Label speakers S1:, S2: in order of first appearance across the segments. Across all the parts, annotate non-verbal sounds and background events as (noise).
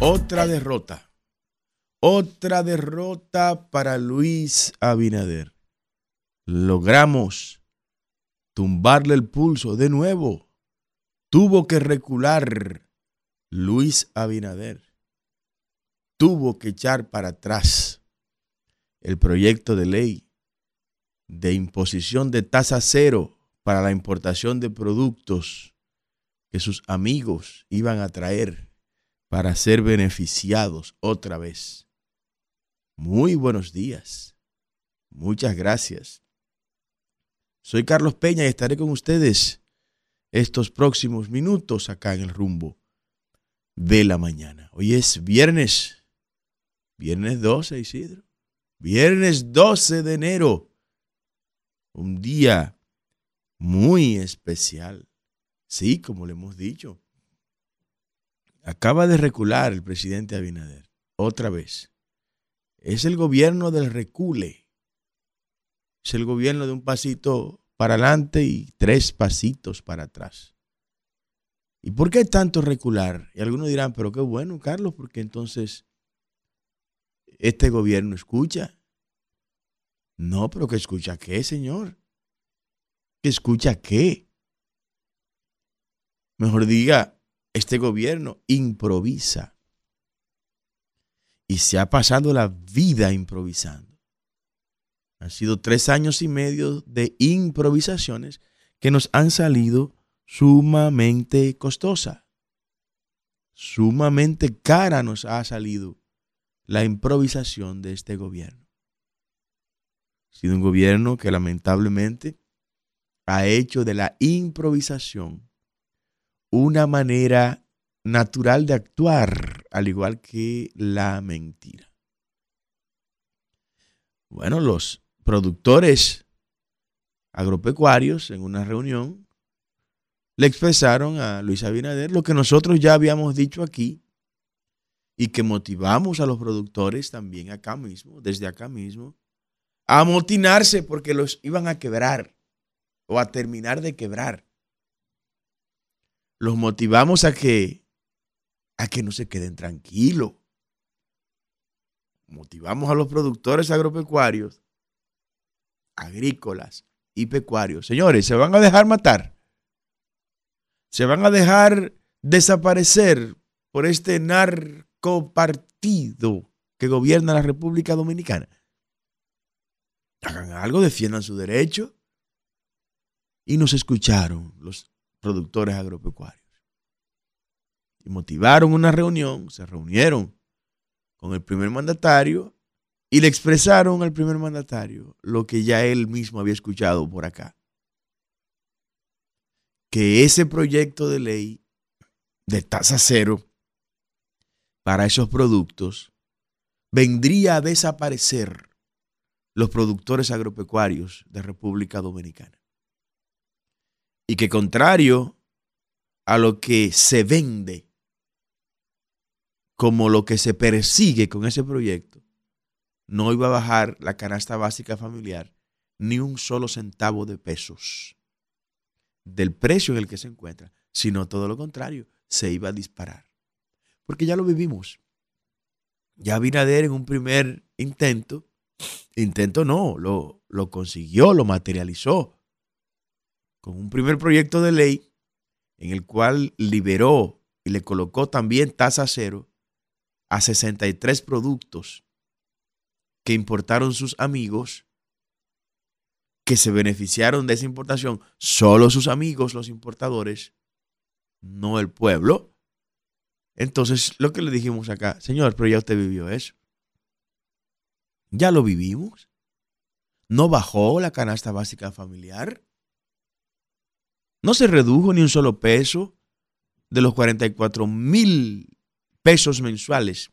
S1: Otra derrota. Otra derrota para Luis Abinader. Logramos tumbarle el pulso de nuevo. Tuvo que recular Luis Abinader. Tuvo que echar para atrás el proyecto de ley de imposición de tasa cero para la importación de productos que sus amigos iban a traer para ser beneficiados otra vez. Muy buenos días. Muchas gracias. Soy Carlos Peña y estaré con ustedes estos próximos minutos acá en el rumbo de la mañana. Hoy es viernes, viernes 12, Isidro. Viernes 12 de enero un día muy especial. Sí, como le hemos dicho. Acaba de recular el presidente Abinader, otra vez. Es el gobierno del recule. Es el gobierno de un pasito para adelante y tres pasitos para atrás. ¿Y por qué tanto recular? Y algunos dirán, pero qué bueno, Carlos, porque entonces este gobierno escucha. No, pero que escucha qué, Señor. ¿Que escucha qué? Mejor diga, este gobierno improvisa. Y se ha pasado la vida improvisando. Han sido tres años y medio de improvisaciones que nos han salido sumamente costosa. Sumamente cara nos ha salido la improvisación de este gobierno sido un gobierno que lamentablemente ha hecho de la improvisación una manera natural de actuar, al igual que la mentira. Bueno, los productores agropecuarios en una reunión le expresaron a Luis Abinader lo que nosotros ya habíamos dicho aquí y que motivamos a los productores también acá mismo, desde acá mismo, a amotinarse porque los iban a quebrar o a terminar de quebrar. Los motivamos a que a que no se queden tranquilos. Motivamos a los productores agropecuarios, agrícolas y pecuarios. Señores, se van a dejar matar. Se van a dejar desaparecer por este narcopartido que gobierna la República Dominicana hagan algo, defiendan su derecho. Y nos escucharon los productores agropecuarios. Y motivaron una reunión, se reunieron con el primer mandatario y le expresaron al primer mandatario lo que ya él mismo había escuchado por acá. Que ese proyecto de ley de tasa cero para esos productos vendría a desaparecer los productores agropecuarios de República Dominicana. Y que contrario a lo que se vende como lo que se persigue con ese proyecto, no iba a bajar la canasta básica familiar ni un solo centavo de pesos del precio en el que se encuentra, sino todo lo contrario, se iba a disparar. Porque ya lo vivimos. Ya Binader en un primer intento Intento no, lo, lo consiguió, lo materializó con un primer proyecto de ley en el cual liberó y le colocó también tasa cero a 63 productos que importaron sus amigos, que se beneficiaron de esa importación, solo sus amigos, los importadores, no el pueblo. Entonces, lo que le dijimos acá, señor, pero ya usted vivió eso. Ya lo vivimos. No bajó la canasta básica familiar. No se redujo ni un solo peso de los 44 mil pesos mensuales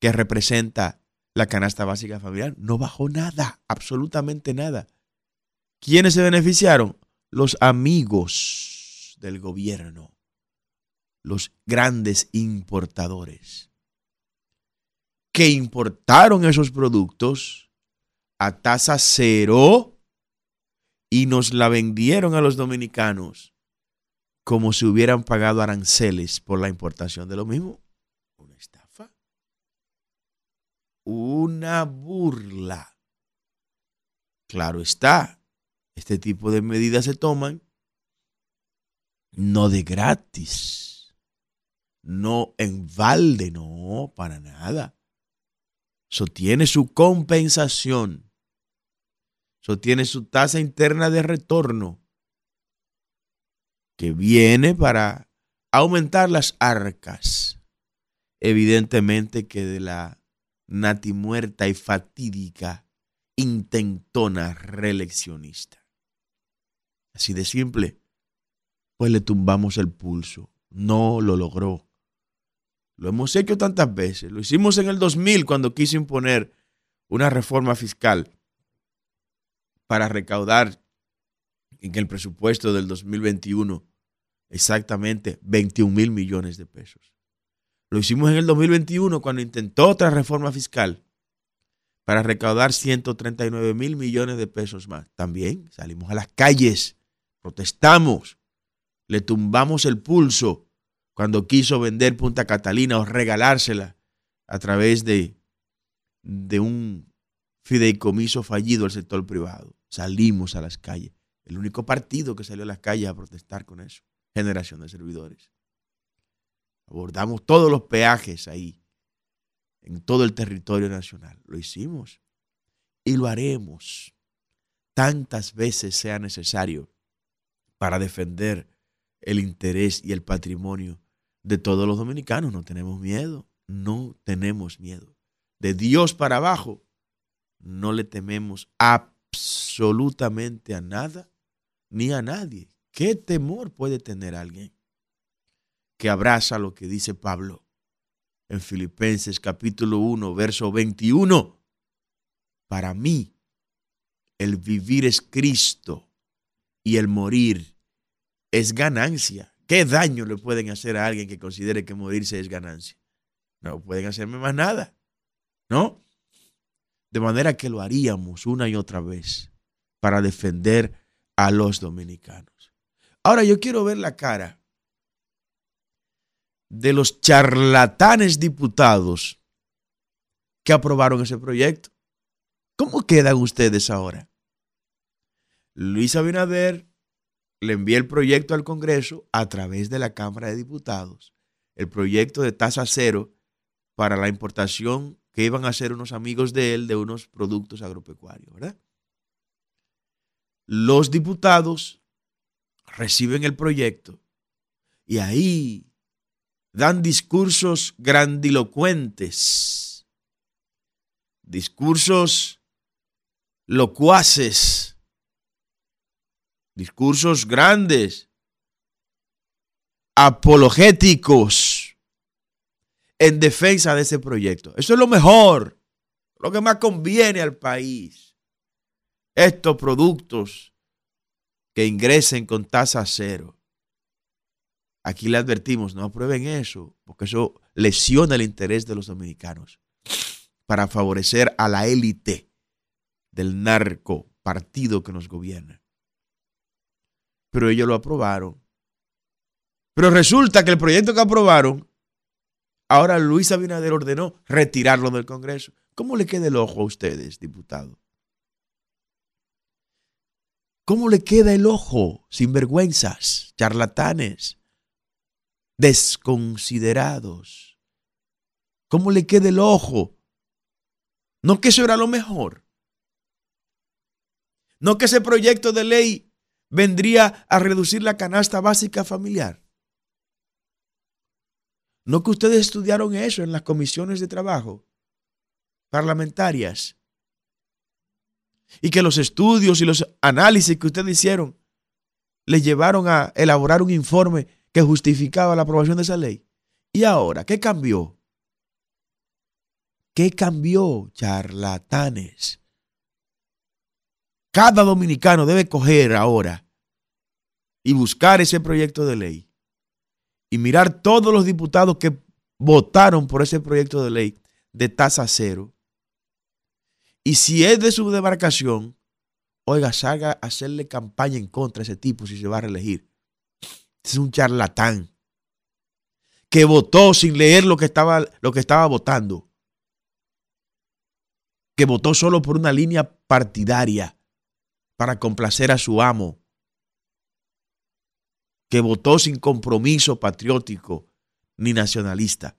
S1: que representa la canasta básica familiar. No bajó nada, absolutamente nada. ¿Quiénes se beneficiaron? Los amigos del gobierno, los grandes importadores que importaron esos productos a tasa cero y nos la vendieron a los dominicanos como si hubieran pagado aranceles por la importación de lo mismo. Una estafa. Una burla. Claro está, este tipo de medidas se toman no de gratis, no en balde, no, para nada. Eso tiene su compensación. Eso tiene su tasa interna de retorno que viene para aumentar las arcas. Evidentemente que de la natimuerta y fatídica intentona reeleccionista. Así de simple. Pues le tumbamos el pulso. No lo logró. Lo hemos hecho tantas veces. Lo hicimos en el 2000 cuando quiso imponer una reforma fiscal para recaudar en el presupuesto del 2021 exactamente 21 mil millones de pesos. Lo hicimos en el 2021 cuando intentó otra reforma fiscal para recaudar 139 mil millones de pesos más. También salimos a las calles, protestamos, le tumbamos el pulso cuando quiso vender Punta Catalina o regalársela a través de, de un fideicomiso fallido al sector privado. Salimos a las calles. El único partido que salió a las calles a protestar con eso. Generación de servidores. Abordamos todos los peajes ahí, en todo el territorio nacional. Lo hicimos y lo haremos tantas veces sea necesario para defender el interés y el patrimonio de todos los dominicanos. No tenemos miedo, no tenemos miedo. De Dios para abajo, no le tememos absolutamente a nada ni a nadie. ¿Qué temor puede tener alguien que abraza lo que dice Pablo en Filipenses capítulo 1, verso 21? Para mí, el vivir es Cristo y el morir es ganancia. ¿Qué daño le pueden hacer a alguien que considere que morirse es ganancia? No pueden hacerme más nada, ¿no? De manera que lo haríamos una y otra vez para defender a los dominicanos. Ahora yo quiero ver la cara de los charlatanes diputados que aprobaron ese proyecto. ¿Cómo quedan ustedes ahora? Luis Abinader le envié el proyecto al Congreso a través de la Cámara de Diputados, el proyecto de tasa cero para la importación que iban a hacer unos amigos de él de unos productos agropecuarios, ¿verdad? Los diputados reciben el proyecto y ahí dan discursos grandilocuentes, discursos locuaces discursos grandes, apologéticos en defensa de ese proyecto. Eso es lo mejor, lo que más conviene al país. Estos productos que ingresen con tasa cero. Aquí le advertimos, no aprueben eso, porque eso lesiona el interés de los dominicanos para favorecer a la élite del narco partido que nos gobierna pero ellos lo aprobaron. Pero resulta que el proyecto que aprobaron, ahora Luis Abinader ordenó retirarlo del Congreso. ¿Cómo le queda el ojo a ustedes, diputados? ¿Cómo le queda el ojo? Sinvergüenzas, charlatanes, desconsiderados. ¿Cómo le queda el ojo? No que eso era lo mejor. No que ese proyecto de ley vendría a reducir la canasta básica familiar. No que ustedes estudiaron eso en las comisiones de trabajo parlamentarias. Y que los estudios y los análisis que ustedes hicieron les llevaron a elaborar un informe que justificaba la aprobación de esa ley. ¿Y ahora qué cambió? ¿Qué cambió, charlatanes? Cada dominicano debe coger ahora y buscar ese proyecto de ley y mirar todos los diputados que votaron por ese proyecto de ley de tasa cero. Y si es de su demarcación, oiga, salga a hacerle campaña en contra de ese tipo si se va a reelegir. es un charlatán que votó sin leer lo que estaba, lo que estaba votando. Que votó solo por una línea partidaria para complacer a su amo. Que votó sin compromiso patriótico ni nacionalista.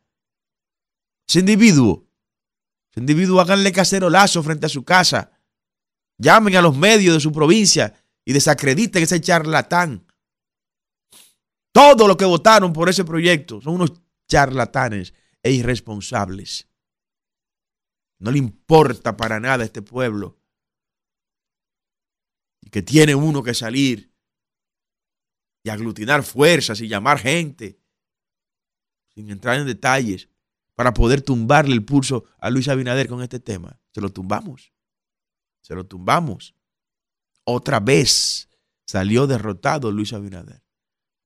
S1: Ese individuo, ese individuo háganle cacerolazo frente a su casa. Llamen a los medios de su provincia y desacrediten ese charlatán. Todos los que votaron por ese proyecto son unos charlatanes e irresponsables. No le importa para nada a este pueblo. Y que tiene uno que salir y aglutinar fuerzas y llamar gente, sin entrar en detalles, para poder tumbarle el pulso a Luis Abinader con este tema. Se lo tumbamos. Se lo tumbamos. Otra vez salió derrotado Luis Abinader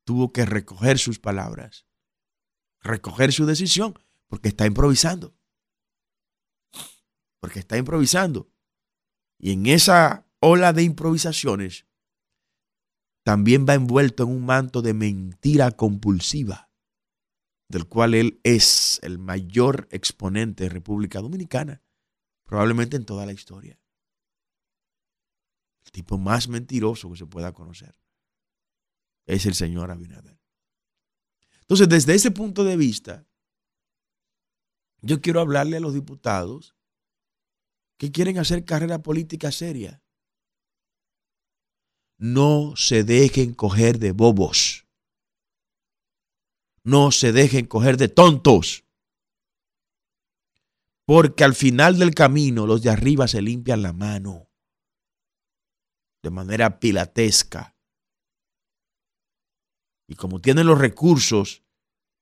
S1: tuvo que recoger sus palabras, recoger su decisión, porque está improvisando. Porque está improvisando. Y en esa ola de improvisaciones, también va envuelto en un manto de mentira compulsiva, del cual él es el mayor exponente de República Dominicana, probablemente en toda la historia. El tipo más mentiroso que se pueda conocer es el señor Abinader. Entonces, desde ese punto de vista, yo quiero hablarle a los diputados que quieren hacer carrera política seria. No se dejen coger de bobos. No se dejen coger de tontos. Porque al final del camino los de arriba se limpian la mano de manera pilatesca y como tienen los recursos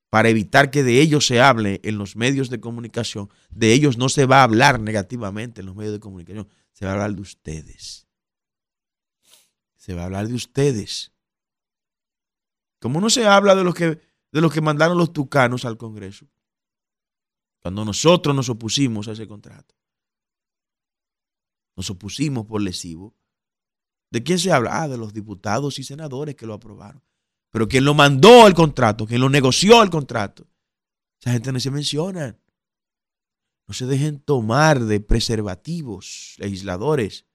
S1: para evitar que de ellos se hable en los medios de comunicación, de ellos no se va a hablar negativamente en los medios de comunicación, se va a hablar de ustedes. Se va a hablar de ustedes. Como no se habla de los que, de los que mandaron los tucanos al Congreso, cuando nosotros nos opusimos a ese contrato, nos opusimos por lesivo. ¿De quién se habla? Ah, de los diputados y senadores que lo aprobaron. Pero quien lo mandó el contrato, quien lo negoció el contrato, esa gente no se menciona. No se dejen tomar de preservativos, legisladores.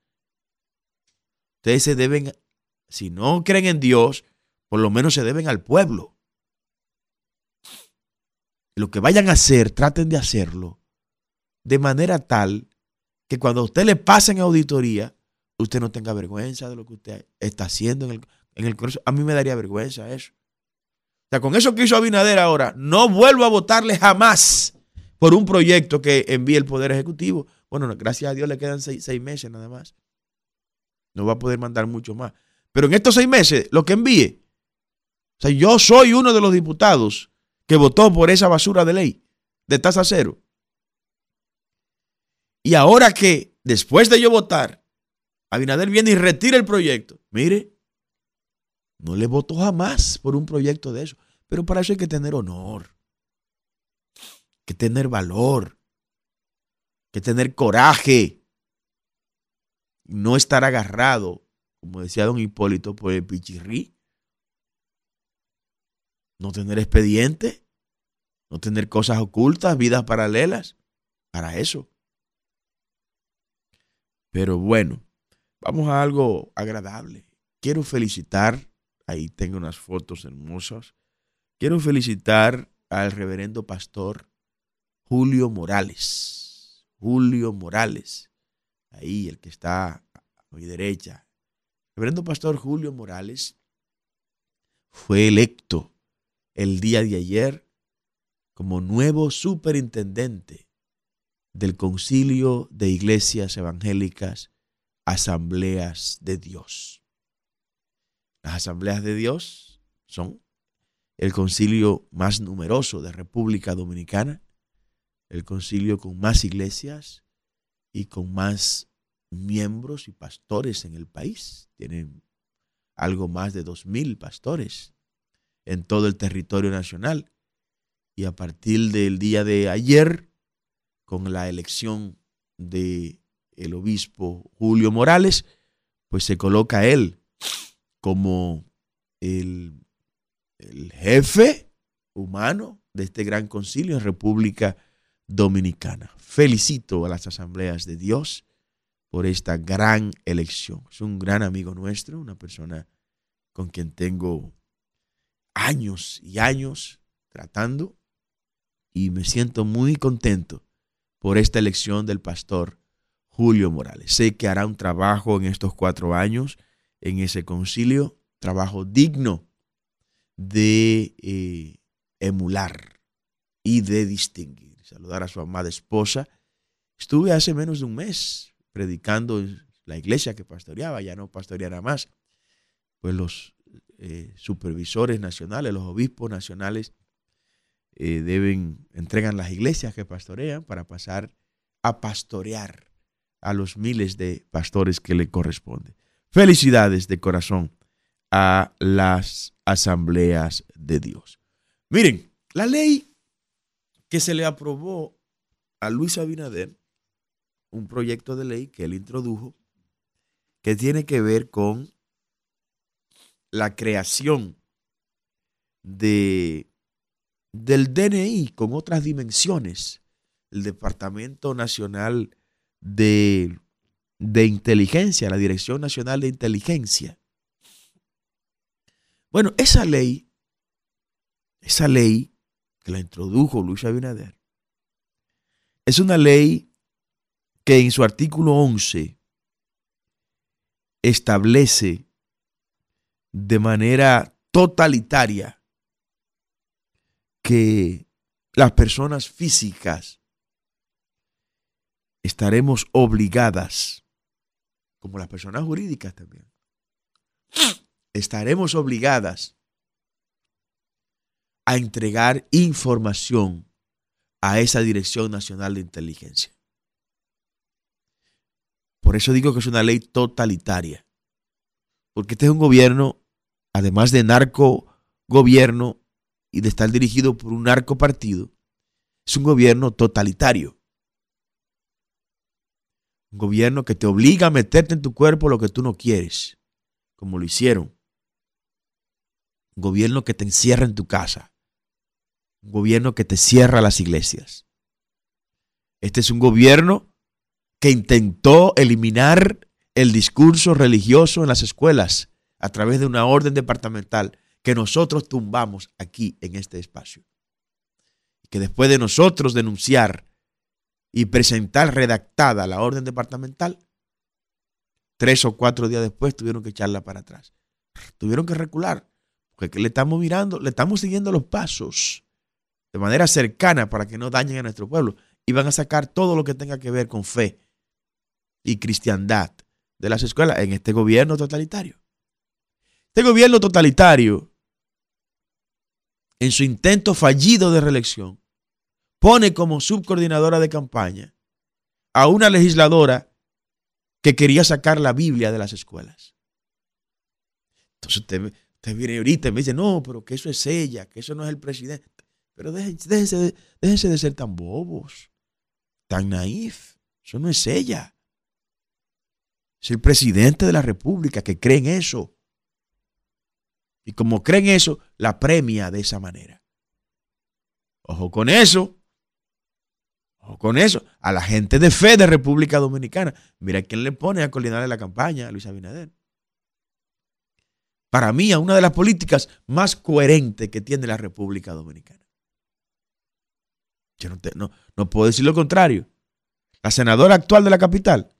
S1: Ustedes se deben, si no creen en Dios, por lo menos se deben al pueblo. Lo que vayan a hacer, traten de hacerlo de manera tal que cuando a usted le pasen auditoría, usted no tenga vergüenza de lo que usted está haciendo en el, en el A mí me daría vergüenza eso. O sea, con eso que hizo Abinader ahora, no vuelvo a votarle jamás por un proyecto que envíe el Poder Ejecutivo. Bueno, gracias a Dios le quedan seis, meses nada más. No va a poder mandar mucho más. Pero en estos seis meses, lo que envíe. O sea, yo soy uno de los diputados que votó por esa basura de ley de tasa cero. Y ahora que después de yo votar, Abinader viene y retira el proyecto. Mire, no le voto jamás por un proyecto de eso. Pero para eso hay que tener honor, que tener valor, que tener coraje. No estar agarrado, como decía don Hipólito, por el pichirrí. No tener expediente, no tener cosas ocultas, vidas paralelas. Para eso. Pero bueno, vamos a algo agradable. Quiero felicitar Ahí tengo unas fotos hermosas. Quiero felicitar al reverendo pastor Julio Morales. Julio Morales. Ahí, el que está a mi derecha. Reverendo pastor Julio Morales fue electo el día de ayer como nuevo superintendente del Concilio de Iglesias Evangélicas Asambleas de Dios. Las asambleas de Dios son el concilio más numeroso de República Dominicana, el concilio con más iglesias y con más miembros y pastores en el país. Tienen algo más de dos mil pastores en todo el territorio nacional. Y a partir del día de ayer, con la elección de obispo Julio Morales, pues se coloca él como el, el jefe humano de este gran concilio en República Dominicana. Felicito a las asambleas de Dios por esta gran elección. Es un gran amigo nuestro, una persona con quien tengo años y años tratando y me siento muy contento por esta elección del pastor Julio Morales. Sé que hará un trabajo en estos cuatro años en ese concilio, trabajo digno de eh, emular y de distinguir. Saludar a su amada esposa. Estuve hace menos de un mes predicando la iglesia que pastoreaba, ya no pastoreará más. Pues los eh, supervisores nacionales, los obispos nacionales, eh, deben, entregan las iglesias que pastorean para pasar a pastorear a los miles de pastores que le corresponden. Felicidades de corazón a las asambleas de Dios. Miren, la ley que se le aprobó a Luis Abinader, un proyecto de ley que él introdujo, que tiene que ver con la creación de, del DNI con otras dimensiones, el Departamento Nacional de, de Inteligencia, la Dirección Nacional de Inteligencia. Bueno, esa ley, esa ley que la introdujo Luis Abinader, es una ley que en su artículo 11 establece de manera totalitaria que las personas físicas estaremos obligadas, como las personas jurídicas también, estaremos obligadas a entregar información a esa Dirección Nacional de Inteligencia. Por eso digo que es una ley totalitaria, porque este es un gobierno además de narco gobierno y de estar dirigido por un narco partido, es un gobierno totalitario. Un gobierno que te obliga a meterte en tu cuerpo lo que tú no quieres, como lo hicieron. Un gobierno que te encierra en tu casa. Un gobierno que te cierra las iglesias. Este es un gobierno que intentó eliminar el discurso religioso en las escuelas a través de una orden departamental que nosotros tumbamos aquí en este espacio. Que después de nosotros denunciar y presentar redactada la orden departamental, tres o cuatro días después tuvieron que echarla para atrás. Tuvieron que recular, porque le estamos mirando, le estamos siguiendo los pasos de manera cercana para que no dañen a nuestro pueblo. Y van a sacar todo lo que tenga que ver con fe y cristiandad de las escuelas en este gobierno totalitario. Este gobierno totalitario, en su intento fallido de reelección, pone como subcoordinadora de campaña a una legisladora que quería sacar la Biblia de las escuelas. Entonces usted, viene ahorita y me dice, no, pero que eso es ella, que eso no es el presidente. Pero déjense, déjense de ser tan bobos, tan naif. Eso no es ella. Es el presidente de la República que cree en eso. Y como creen eso, la premia de esa manera. Ojo con eso. Ojo con eso. A la gente de fe de República Dominicana. Mira quién le pone a coordinarle la campaña a Luis Abinader. Para mí, a una de las políticas más coherentes que tiene la República Dominicana. Yo no, no puedo decir lo contrario. La senadora actual de la capital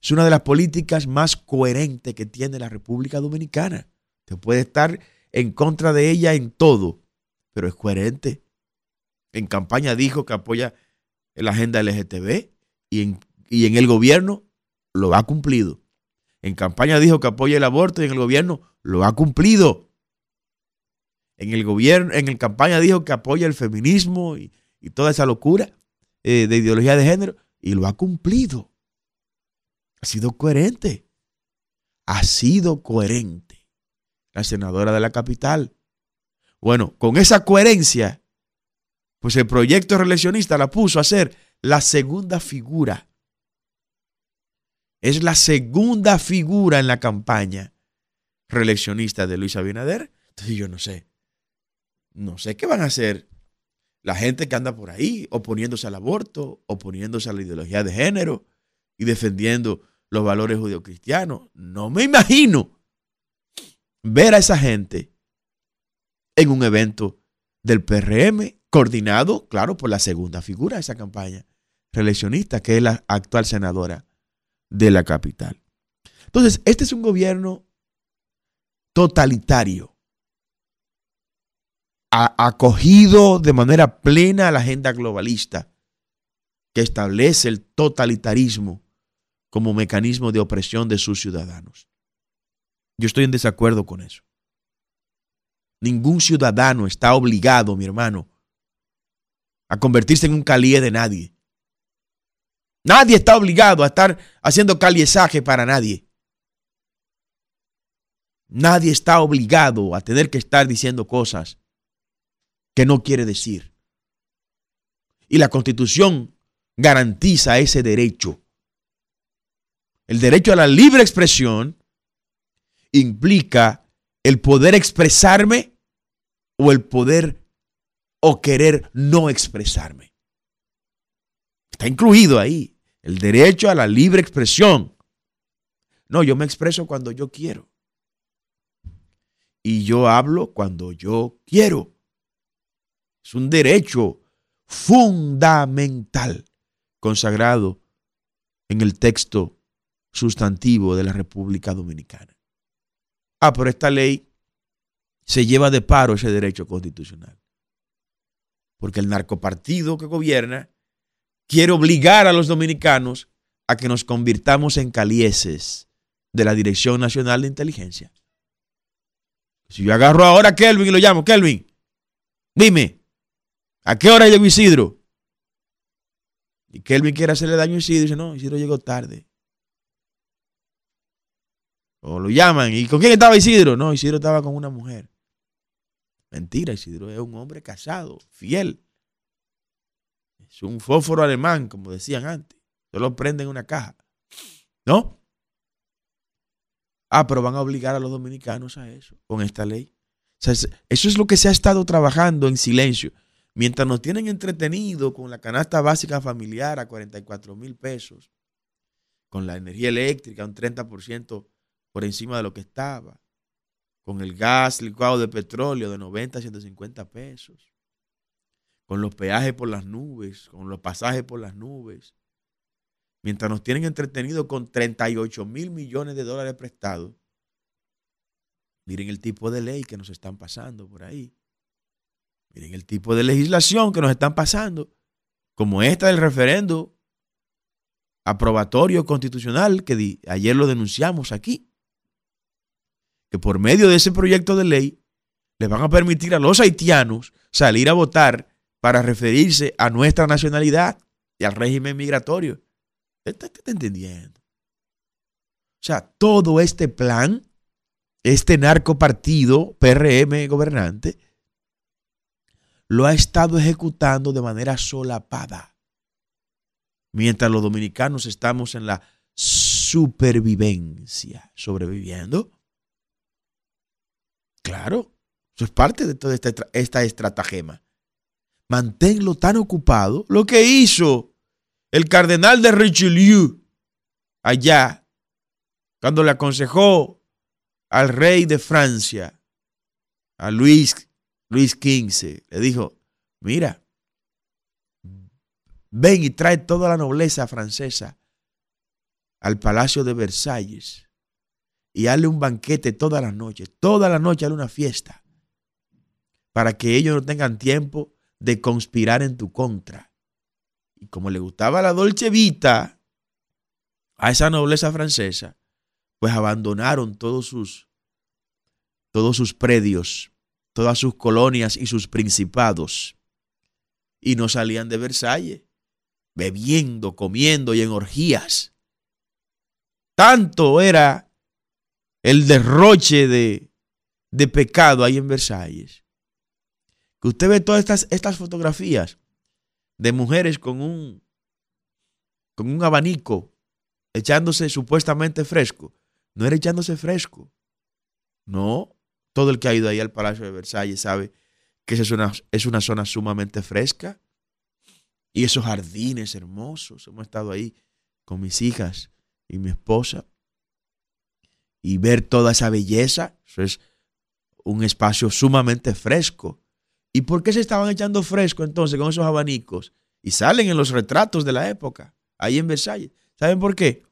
S1: es una de las políticas más coherentes que tiene la República Dominicana. Te puede estar en contra de ella en todo, pero es coherente. En campaña dijo que apoya la agenda LGTB y en, y en el gobierno lo ha cumplido. En campaña dijo que apoya el aborto y en el gobierno lo ha cumplido. En el gobierno, en el campaña dijo que apoya el feminismo y, toda esa locura eh, de ideología de género y lo ha cumplido. Ha sido coherente. Ha sido coherente la senadora de la capital. Bueno, con esa coherencia, pues el proyecto reeleccionista la puso a ser la segunda figura. Es la segunda figura en la campaña reeleccionista de Luis Abinader. Entonces yo no sé, no sé qué van a hacer la gente que anda por ahí oponiéndose al aborto, oponiéndose a la ideología de género y defendiendo los valores judeocristianos. No me imagino ver a esa gente en un evento del PRM coordinado, claro, por la segunda figura de esa campaña reeleccionista, que es la actual senadora de la capital. Entonces, este es un gobierno totalitario, acogido de manera plena a la agenda globalista que establece el totalitarismo como mecanismo de opresión de sus ciudadanos. Yo estoy en desacuerdo con eso. Ningún ciudadano está obligado, mi hermano, a convertirse en un calié de nadie. Nadie está obligado a estar haciendo caliesaje para nadie. Nadie está obligado a tener que estar diciendo cosas que no quiere decir. Y la constitución garantiza ese derecho. El derecho a la libre expresión implica el poder expresarme o el poder o querer no expresarme. Está incluido ahí el derecho a la libre expresión. No, yo me expreso cuando yo quiero. Y yo hablo cuando yo quiero. Es un derecho fundamental consagrado en el texto sustantivo de la República Dominicana. Ah, pero esta ley se lleva de paro ese derecho constitucional. Porque el narcopartido que gobierna quiere obligar a los dominicanos a que nos convirtamos en calieses de la Dirección Nacional de Inteligencia. Si yo agarro ahora a Kelvin y lo llamo, Kelvin, dime, ¿a qué hora llegó Isidro? Y Kelvin quiere hacerle daño a Isidro y dice, no, Isidro llegó tarde. O lo llaman, ¿y con quién estaba Isidro? No, Isidro estaba con una mujer. Mentira, Isidro es un hombre casado, fiel. Es un fósforo alemán, como decían antes. Solo prende en una caja. ¿No? Ah, pero van a obligar a los dominicanos a eso, con esta ley. eso es lo que se ha estado trabajando en silencio. Mientras nos tienen entretenido con la canasta básica familiar a 44 mil pesos, con la energía eléctrica un 30% por encima de lo que estaba, con el gas licuado de petróleo de 90 a 150 pesos, con los peajes por las nubes, con los pasajes por las nubes, mientras nos tienen entretenidos con 38 mil millones de dólares prestados, miren el tipo de ley que nos están pasando por ahí. Miren el tipo de legislación que nos están pasando, como esta del referendo aprobatorio constitucional que ayer lo denunciamos aquí que por medio de ese proyecto de ley les van a permitir a los haitianos salir a votar para referirse a nuestra nacionalidad y al régimen migratorio. ¿Usted está entendiendo? O sea, todo este plan, este narcopartido PRM gobernante, lo ha estado ejecutando de manera solapada. Mientras los dominicanos estamos en la supervivencia, sobreviviendo, Claro, eso es parte de toda esta, estratagema. Manténlo tan ocupado. Lo que hizo el cardenal de Richelieu allá, cuando le aconsejó al rey de Francia, a Luis, Luis XV, le dijo, mira, ven y trae toda la nobleza francesa al palacio de Versalles y hazle un banquete toda la noche, toda la noche hazle una fiesta, para que ellos no tengan tiempo de conspirar en tu contra. Y como le gustaba la Dolce Vita a esa nobleza francesa, pues abandonaron todos sus, todos sus predios, todas sus colonias y sus principados, y no salían de Versalles, bebiendo, comiendo y en orgías. Tanto era el derroche de, pecado ahí en Versalles. Que usted ve todas estas, estas fotografías de mujeres con un, con un abanico echándose supuestamente fresco. No era echándose fresco. No, todo el que ha ido ahí al Palacio de Versalles sabe que es una, es una zona sumamente fresca. Y esos jardines hermosos. Hemos estado ahí con mis hijas y mi esposa. Y ver toda esa belleza. Eso es un espacio sumamente fresco. ¿Y por qué se estaban echando fresco entonces con esos abanicos? Y salen en los retratos de la época, ahí en Versalles. ¿Saben por qué?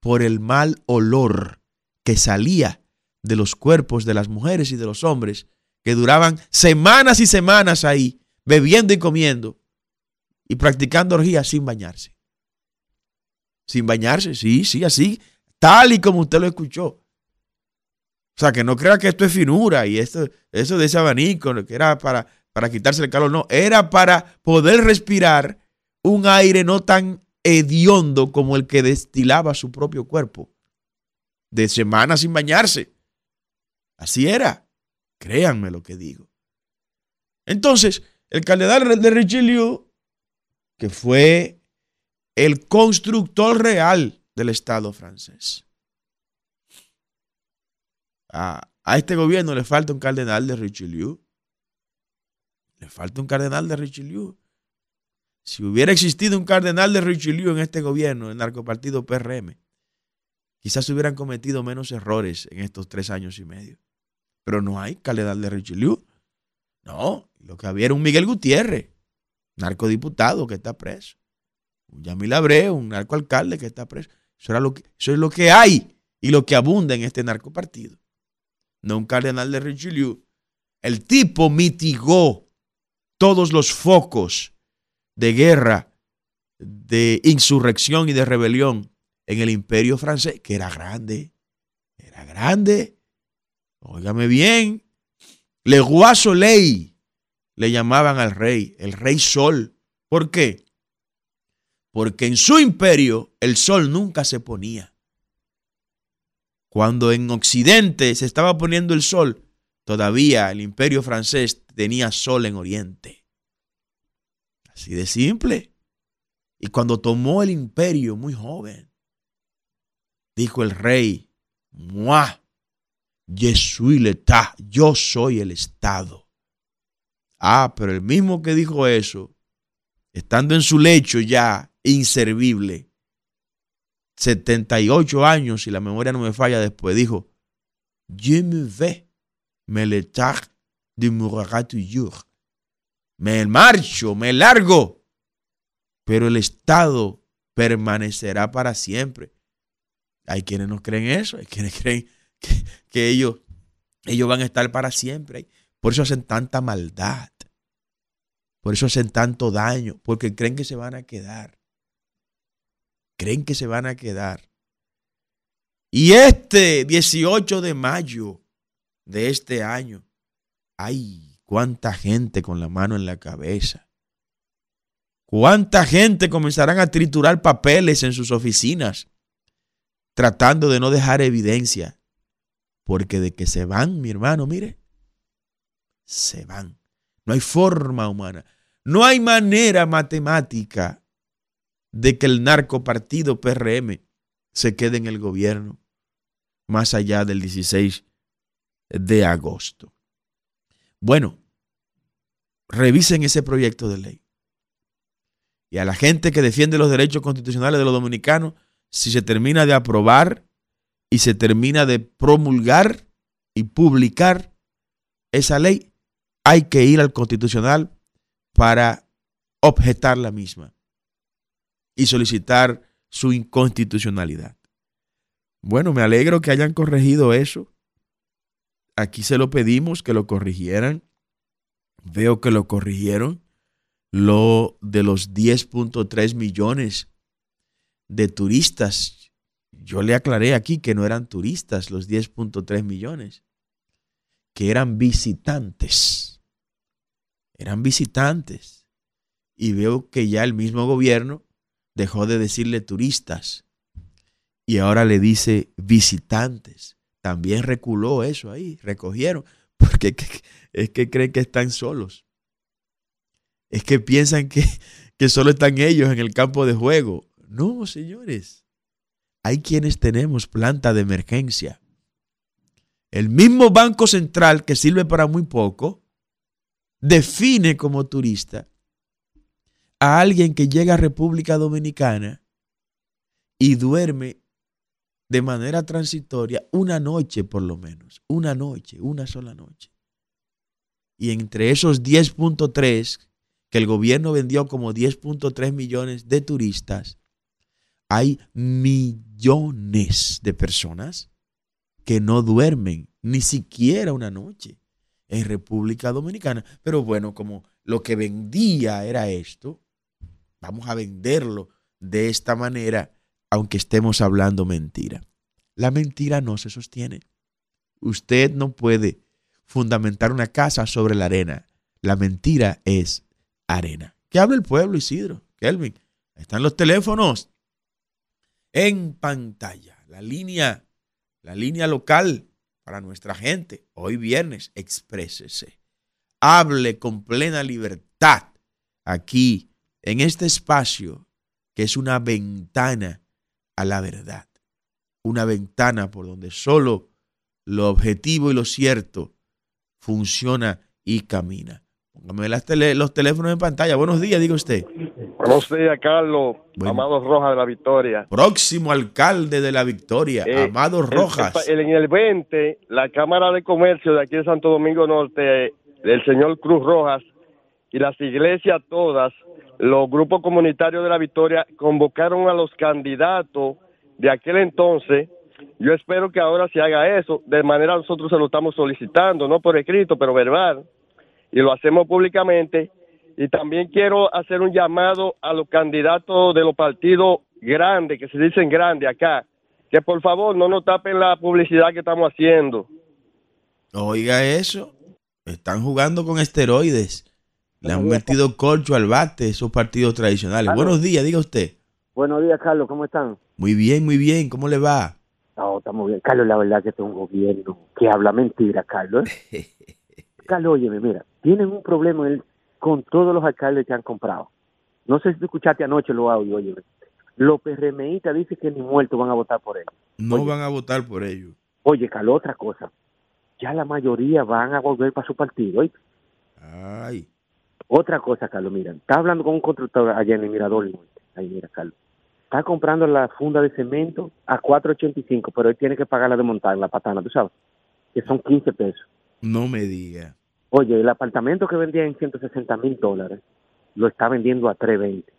S1: Por el mal olor que salía de los cuerpos de las mujeres y de los hombres que duraban semanas y semanas ahí, bebiendo y comiendo y practicando orgías sin bañarse. Sin bañarse, sí, sí, así, tal y como usted lo escuchó. O sea, que no crea que esto es finura y esto, eso de ese abanico, que era para, para quitarse el calor, no, era para poder respirar un aire no tan hediondo como el que destilaba su propio cuerpo, de semanas sin bañarse. Así era, créanme lo que digo. Entonces, el cardenal de Richelieu, que fue el constructor real del Estado francés, a, este gobierno le falta un cardenal de Richelieu. Le falta un cardenal de Richelieu. Si hubiera existido un cardenal de Richelieu en este gobierno, el narcopartido PRM, quizás hubieran cometido menos errores en estos tres años y medio. Pero no hay cardenal de Richelieu. No, lo que había era un Miguel Gutiérrez, narcodiputado que está preso. Un Yamil Abreu, un narcoalcalde que está preso. Eso, lo que, es lo que hay y lo que abunda en este narcopartido no un cardenal de Richelieu, el tipo mitigó todos los focos de guerra, de insurrección y de rebelión en el imperio francés, que era grande, era grande. Óigame bien, Le Soleil le llamaban al rey, el rey sol. ¿Por qué? Porque en su imperio el sol nunca se ponía. Cuando en Occidente se estaba poniendo el sol, todavía el imperio francés tenía sol en Oriente. Así de simple. Y cuando tomó el imperio muy joven, dijo el rey, Moi, je suis l'État, yo soy el Estado. Ah, pero el mismo que dijo eso, estando en su lecho ya inservible, 78 años, si la memoria no me falla después, dijo, Je me vais, me le de toujours. Me marcho, me largo, pero el Estado permanecerá para siempre. Hay quienes no creen eso, hay quienes creen que, ellos, ellos van a estar para siempre. Por eso hacen tanta maldad. Por eso hacen tanto daño, porque creen que se van a quedar creen que se van a quedar. Y este 18 de mayo de este año, ay, cuánta gente con la mano en la cabeza. Cuánta gente comenzarán a triturar papeles en sus oficinas, tratando de no dejar evidencia. Porque de que se van, mi hermano, mire, se van. No hay forma humana, no hay manera matemática de que el narcopartido PRM se quede en el gobierno más allá del 16 de agosto. Bueno, revisen ese proyecto de ley. Y a la gente que defiende los derechos constitucionales de los dominicanos, si se termina de aprobar y se termina de promulgar y publicar esa ley, hay que ir al constitucional para objetar la misma y solicitar su inconstitucionalidad. Bueno, me alegro que hayan corregido eso. Aquí se lo pedimos que lo corrigieran. Veo que lo corrigieron. Lo de los 10.3 millones de turistas. Yo le aclaré aquí que no eran turistas los 10.3 millones, que eran visitantes. Eran visitantes. Y veo que ya el mismo gobierno dejó de decirle turistas y ahora le dice visitantes. También reculó eso ahí, recogieron, (laughs) porque es que creen que están solos. Es que piensan que, (laughs) que solo están ellos en el campo de juego. No, señores. Hay quienes tenemos planta de emergencia. El mismo Banco Central que sirve para muy poco, define como turista a alguien que llega a República Dominicana y duerme de manera transitoria una noche por lo menos, una noche, una sola noche. Y entre esos 10.3 que el gobierno vendió como 10.3 millones de turistas, hay millones de personas que no duermen ni siquiera una noche en República Dominicana. Pero bueno, como lo que vendía era esto, vamos a venderlo de esta manera, aunque estemos hablando mentira. La mentira no se sostiene. Usted no puede fundamentar una casa sobre la arena. La mentira es arena. ¿Qué habla el pueblo, Isidro? Kelvin. Están los teléfonos en pantalla. La línea, la línea local para nuestra gente. Hoy viernes, exprésese. Hable con plena libertad aquí, en este espacio que es una ventana a la verdad. Una ventana por donde solo lo objetivo y lo cierto funciona y camina. Póngame los teléfonos en pantalla. Buenos días, diga usted.
S2: Buenos días, Carlos. Amado Rojas de la Victoria.
S1: Próximo alcalde de la Victoria, eh, Amado Rojas.
S2: en el 20, la Cámara de Comercio de aquí de Santo Domingo Norte, del señor Cruz Rojas, y las iglesias todas, los grupos comunitarios de la Victoria, convocaron a los candidatos de aquel entonces. Yo espero que ahora se haga eso. De manera nosotros se lo estamos solicitando, no por escrito, pero verbal. Y lo hacemos públicamente y también quiero hacer un llamado a los candidatos de los partidos grandes, que se dicen grandes acá, que por favor no nos tapen la publicidad que estamos haciendo.
S1: Oiga eso, están jugando con esteroides. Le han metido corcho al bate esos partidos tradicionales. Buenos días, diga usted.
S3: Buenos días, Carlos, ¿cómo están?
S1: Muy bien, muy bien, ¿cómo le va?
S3: No, estamos bien. Carlos, la verdad que es un gobierno que habla mentira, Carlos. (laughs) Carlos, óyeme, mira, tienen un problema el con todos los alcaldes que han comprado. No sé si tú escuchaste anoche lo audio, oye. Los PRMistas dicen que ni muertos van a votar por ellos.
S1: No van a votar por ellos.
S3: Oye, Carlos, otra cosa. Ya la mayoría van a volver para su partido.
S1: Ay.
S3: Otra cosa, Carlos, mira. Está hablando con un constructor allá en el Mirador. Ahí, mira, Carlos. Está comprando la funda de cemento a 4.85, pero él tiene que pagar la de montar, la patana, tú sabes. Que son 15 pesos.
S1: No me diga.
S3: Oye, el apartamento que vendía en 160 mil dólares lo está vendiendo a 320.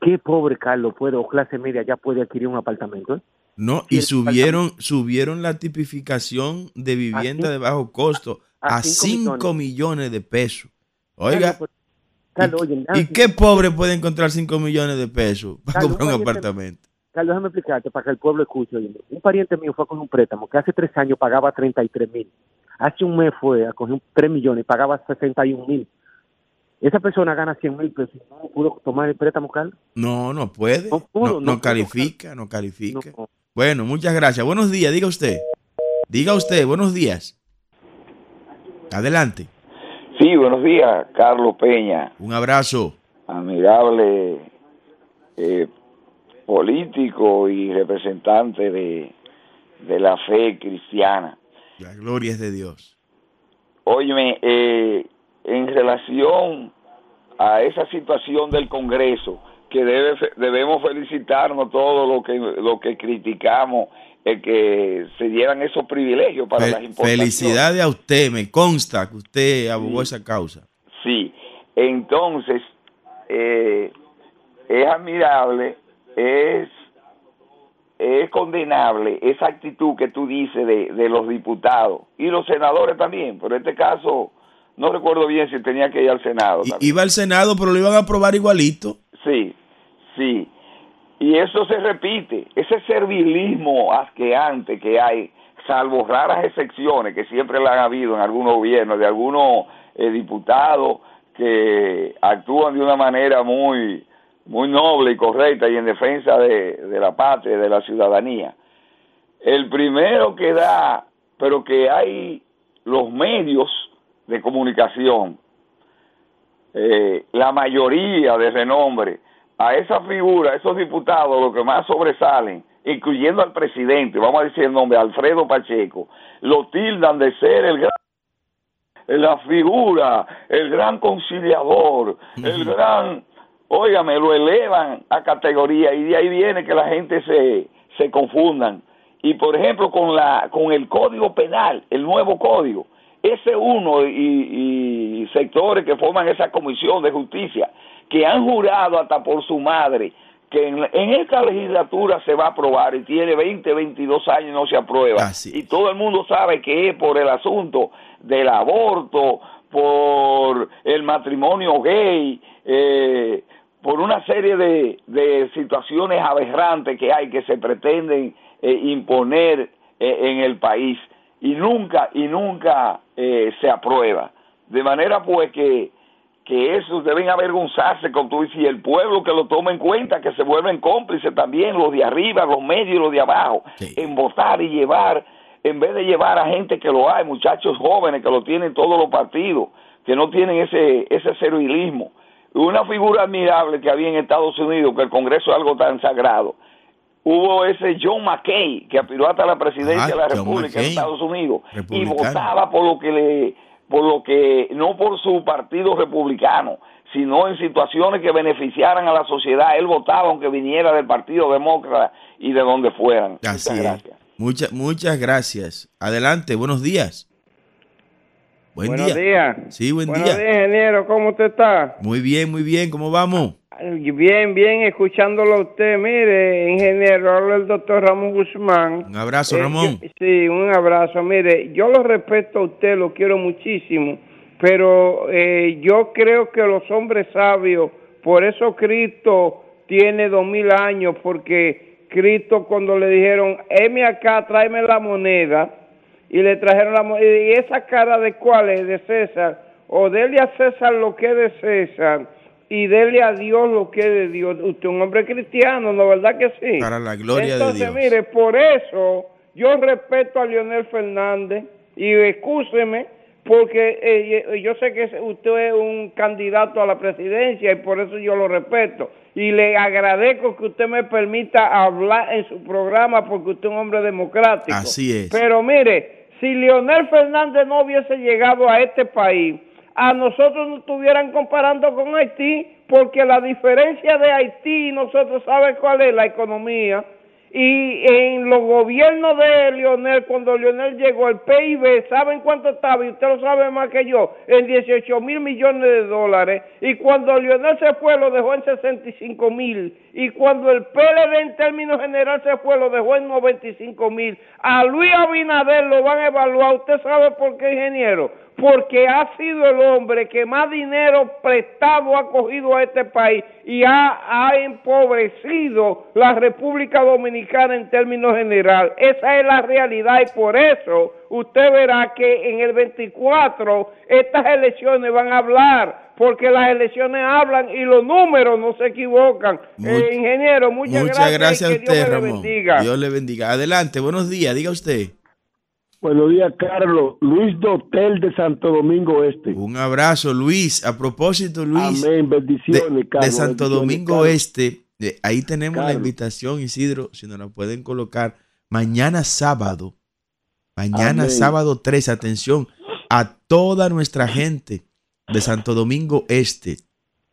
S3: ¿Qué pobre Carlos puede, o clase media ya puede adquirir un apartamento? Eh?
S1: No, y, subieron, subieron la tipificación de vivienda de bajo costo a 5 millones. de pesos. Oiga, ¿y, qué pobre puede encontrar 5 millones de pesos para comprar un, apartamento?
S3: Carlos, déjame explicarte para que el pueblo escuche. un pariente mío fue con un préstamo que hace tres años pagaba 33 mil Hace un mes fue a coger 3 millones, pagaba 61 mil. Esa persona gana 100 mil pesos. ¿No pudo tomar el préstamo, Carlos?
S1: No, no puede. No, califica, no califica. Bueno, muchas gracias. Buenos días, diga usted. Diga usted, buenos días. Adelante.
S4: Sí, buenos días, Carlos Peña.
S1: Un abrazo.
S4: Admirable eh, político y representante de, de la fe cristiana.
S1: La gloria es de Dios.
S4: Óyeme, eh, en relación a esa situación del Congreso, que debe, debemos felicitarnos todos los que, lo que criticamos, el que se dieran esos privilegios para las importaciones.
S1: Felicidades a usted, me consta que usted abogó esa causa.
S4: Sí, entonces eh, es admirable, es es condenable esa actitud que tú dices de, los diputados y los senadores también, pero en este caso no recuerdo bien si tenía que ir al Senado.
S1: Iba al Senado, pero lo iban a aprobar igualito.
S4: Sí, sí. Y eso se repite, ese servilismo asqueante que hay, salvo raras excepciones que siempre la han habido en algunos gobiernos, de algunos eh, diputados que actúan de una manera muy muy noble y correcta y en defensa de, la patria de la ciudadanía. El primero que da, pero que hay los medios de comunicación, eh, la mayoría de renombre, a esa figura, a esos diputados, los que más sobresalen, incluyendo al presidente, vamos a decir el nombre, Alfredo Pacheco, lo tildan de ser el gran la figura, el gran conciliador, el gran, óigame, lo elevan a categoría y de ahí viene que la gente se, se confundan. Y por ejemplo, con, la, con el código penal, el nuevo código, ese uno y, y sectores que forman esa comisión de justicia, que han jurado hasta por su madre que en, esta legislatura se va a aprobar y tiene 20, 22 años y no se aprueba. Y todo el mundo sabe que es por el asunto del aborto, por el matrimonio gay, eh, por una serie de, de, situaciones aberrantes que hay que se pretenden eh, imponer eh, en el país y nunca y nunca se aprueba. De manera pues que que esos deben avergonzarse con tú y el pueblo que lo toma en cuenta, que se vuelven cómplices también, los de arriba, los medios y los de abajo, en votar y llevar, en vez de llevar a gente que lo hay, muchachos jóvenes que lo tienen todos los partidos, que no tienen ese, ese servilismo. Una figura admirable que había en Estados Unidos, que el Congreso es algo tan sagrado. Hubo ese John McKay, que aspiró hasta la presidencia de la República de Estados Unidos, y votaba por lo que le por lo que no por su partido republicano, sino en situaciones que beneficiaran a la sociedad. Él votaba aunque viniera del Partido Demócrata y de donde fueran.
S1: muchas gracias. muchas gracias. Adelante, buenos días.
S5: buenos días.
S1: Sí, buen
S5: Buenos días, ingeniero. ¿Cómo usted está?
S1: Muy bien, muy bien. ¿Cómo vamos?
S5: Bien, bien, escuchándolo a usted. Mire, ingeniero, habla el doctor Ramón Guzmán.
S1: Un abrazo, eh, Ramón.
S5: sí, un abrazo. Mire, yo lo respeto a usted, lo quiero muchísimo, pero eh, yo creo que los hombres sabios, por eso Cristo tiene dos mil años, porque Cristo cuando le dijeron, heme acá, tráeme la moneda, y le trajeron la moneda, y esa cara de cuál es, de César, o dele a César lo que es de César, y dele a Dios lo que es de Dios. Usted es un hombre cristiano, ¿no verdad que sí?
S1: Para la gloria
S5: de
S1: Dios.
S5: Entonces, mire, por eso yo respeto a Leonel Fernández y excúseme porque eh, yo sé que usted es un candidato a la presidencia y por eso yo lo respeto. Y le agradezco que usted me permita hablar en su programa porque usted es un hombre democrático.
S1: Así es.
S5: Pero mire, si Leonel Fernández no hubiese llegado a este país, a nosotros nos estuvieran comparando con Haití, porque la diferencia de Haití nosotros, ¿sabe cuál es? La economía. Y en los gobiernos de Lionel, cuando Lionel llegó, el PIB, ¿saben cuánto estaba? Y usted lo sabe más que yo, en 18 mil millones de dólares. Y cuando Lionel se fue, lo dejó en 65 mil. Y cuando el PLD en términos generales se fue, lo dejó en 95 mil. A Luis Abinader lo van a evaluar. ¿Usted sabe por qué, ingeniero? Porque ha sido el hombre que más dinero prestado ha cogido a este país y ha, empobrecido la República Dominicana en términos general. Esa es la realidad y por eso usted verá que en el 24 estas elecciones van a hablar porque las elecciones hablan y los números no se equivocan. Eh, ingeniero, muchas,
S1: muchas
S5: gracias.
S1: a usted, Dios Le bendiga. Dios le bendiga. Adelante, buenos días, diga usted.
S6: Buenos días, Carlos. Luis Dotel de Santo Domingo Este.
S1: Un abrazo, Luis. A propósito, Luis.
S6: Amén. Bendiciones,
S1: Carlos. De Santo Domingo Este. ahí tenemos la invitación, Isidro, si nos la pueden colocar. Mañana sábado. Mañana sábado 3. Atención a toda nuestra gente de Santo Domingo Este.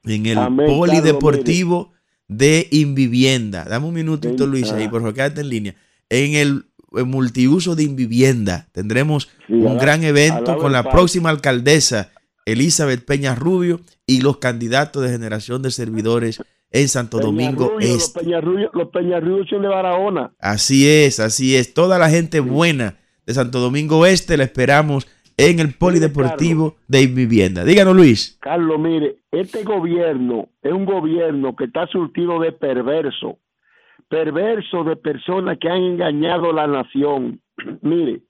S1: En el Polideportivo de Invivienda. Dame un minutito, Luis, ahí, por favor, quédate en línea. En el multiuso de Invivienda. Tendremos un gran evento con la próxima alcaldesa Elizabeth Peña Rubio y los candidatos de generación de servidores en Santo Domingo Este.
S6: Los Peña, Rubio, son de Barahona.
S1: Así es, así es. Toda la gente buena de Santo Domingo Este la esperamos en el Polideportivo de Invivienda. Díganos, Luis.
S6: Carlos, mire, este gobierno es un gobierno que está surtido de perverso perverso de personas que han engañado la nación. (clears throat) Mire,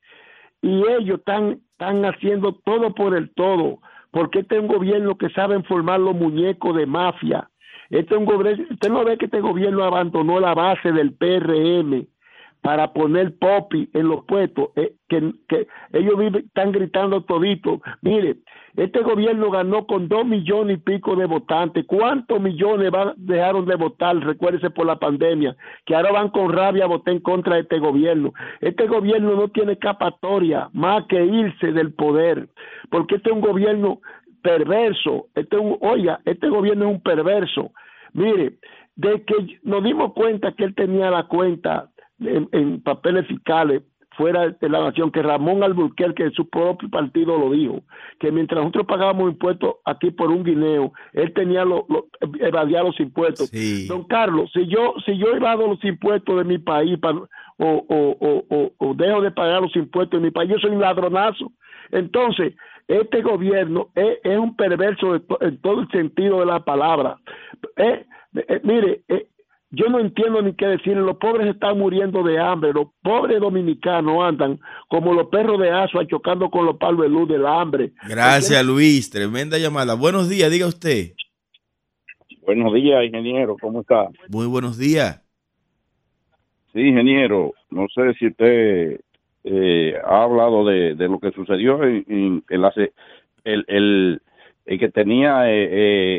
S6: y ellos están, están haciendo todo por el todo, porque este es un gobierno que saben formar los muñecos de mafia. Este es un gobierno, usted no ve que este gobierno abandonó la base del PRM para poner popi en los puestos, eh, que, ellos viven, están gritando todito. Mire, este gobierno ganó con dos millones y pico de votantes. ¿Cuántos millones dejaron de votar? Recuérdese por la pandemia, que ahora van con rabia a votar en contra de este gobierno. Este gobierno no tiene escapatoria más que irse del poder, porque este es un gobierno perverso. Este un, oiga, este gobierno es un perverso. Mire, de que nos dimos cuenta que él tenía la cuenta en, en papeles fiscales fuera de la nación, que Ramón Alburquerque de su propio partido lo dijo, que mientras nosotros pagábamos impuestos aquí por un guineo, él tenía lo, lo evadía los impuestos.
S1: Sí.
S6: Don Carlos, si yo si yo evado los impuestos de mi país para, o, o, o, o, dejo de pagar los impuestos de mi país, yo soy un ladronazo. Entonces, este gobierno es, es un perverso de to, en todo el sentido de la palabra. Eh, eh, mire, eh, yo no entiendo ni qué decir, los pobres están muriendo de hambre, los pobres dominicanos andan como los perros de Asua chocando con los palos de luz del hambre.
S1: Gracias, Luis. Tremenda llamada. Buenos días, diga usted.
S7: Buenos días, ingeniero. ¿Cómo está?
S1: Muy buenos días.
S7: Sí, ingeniero. No sé si usted eh, ha hablado de, de, lo que sucedió en, en, en la, el, el, el, que tenía eh,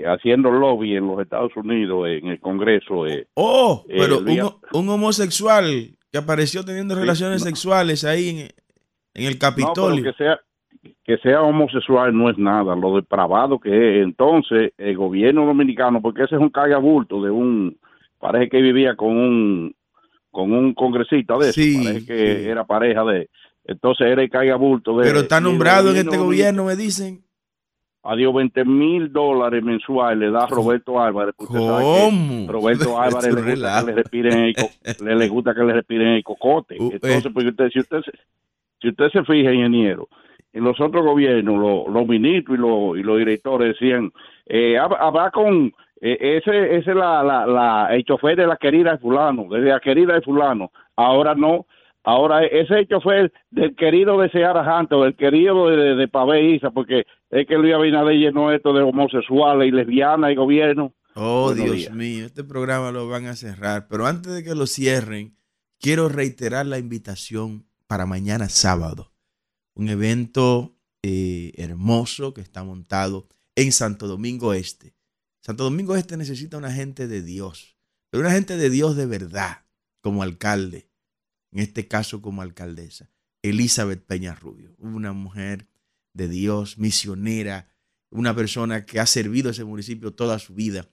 S7: eh, haciendo lobby en los Estados Unidos, en el Congreso. eh,
S1: Oh,
S7: eh,
S1: pero un, un homosexual que apareció teniendo
S7: Sí,
S1: relaciones
S7: no.
S1: sexuales ahí en, en el
S7: No,
S1: Capitolio.
S7: pero que sea que sea homosexual no es nada, lo depravado que es. Entonces, el gobierno dominicano, porque ese es un cagabulto de un, parece que vivía con un, con un congresista de eso,
S1: Sí,
S7: parece que
S1: sí.
S7: era pareja de, entonces era el cagabulto de.
S1: pero está nombrado en este gobierno, me dicen.
S7: Adiós, 20 mil dólares mensuales le da Roberto Álvarez. usted sabe que
S1: ¿Cómo?
S7: Roberto (laughs) Álvarez le gusta, que le, respiren el, co- (laughs) le, le gusta que le respiren el cocote.
S1: Uh,
S7: Entonces,
S1: eh.
S7: porque usted, si usted se, si usted se fija, ingeniero, en los otros gobiernos, los, los ministros y los, y los directores decían, eh, hab- habla con eh, ese, ese es la, la, la, el chofer de la querida de fulano, de la querida de fulano. Ahora no, ahora ese es el chofer del querido de Seara Janto, del querido de, de, de Pavé Isa, porque es que Luis Abinader llenó esto de homosexuales y lesbianas y gobierno.
S1: Oh,
S7: Buenos
S1: Dios
S7: días.
S1: mío, este programa lo van a cerrar. Pero antes de que lo cierren, quiero reiterar la invitación para mañana sábado. Un evento eh, hermoso que está montado en Santo Domingo Este. Santo Domingo Este necesita una gente de Dios, pero una gente de Dios de verdad, como alcalde, en este caso como alcaldesa, Elizabeth Peña Rubio, una mujer de Dios, misionera, una persona que ha servido a ese municipio toda su vida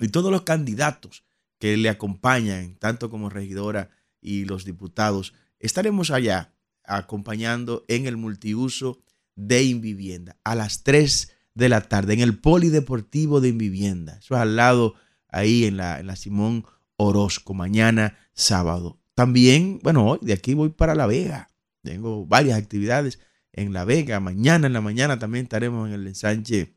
S1: y todos los candidatos que le acompañan, tanto como regidora y los diputados, estaremos allá acompañando en el multiuso de Invivienda a las 3 de la tarde en el Polideportivo de Invivienda. Eso es al lado ahí en la, en la Simón Orozco, mañana sábado. También, bueno, hoy de aquí voy para La Vega. Tengo varias actividades en La Vega. Mañana en la mañana también estaremos en el ensanche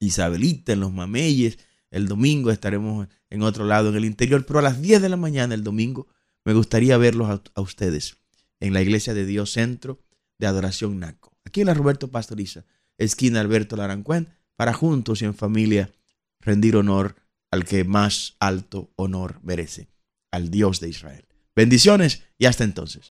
S1: Isabelita, en los Mameyes. El domingo estaremos en otro lado, en el interior. Pero a las 10 de la mañana el domingo me gustaría verlos a, ustedes en la Iglesia de Dios Centro de Adoración Naco. Aquí en la Roberto Pastoriza, esquina Alberto Larancuén, para juntos y en familia rendir honor al que más alto honor merece, al Dios de Israel. Bendiciones y hasta entonces.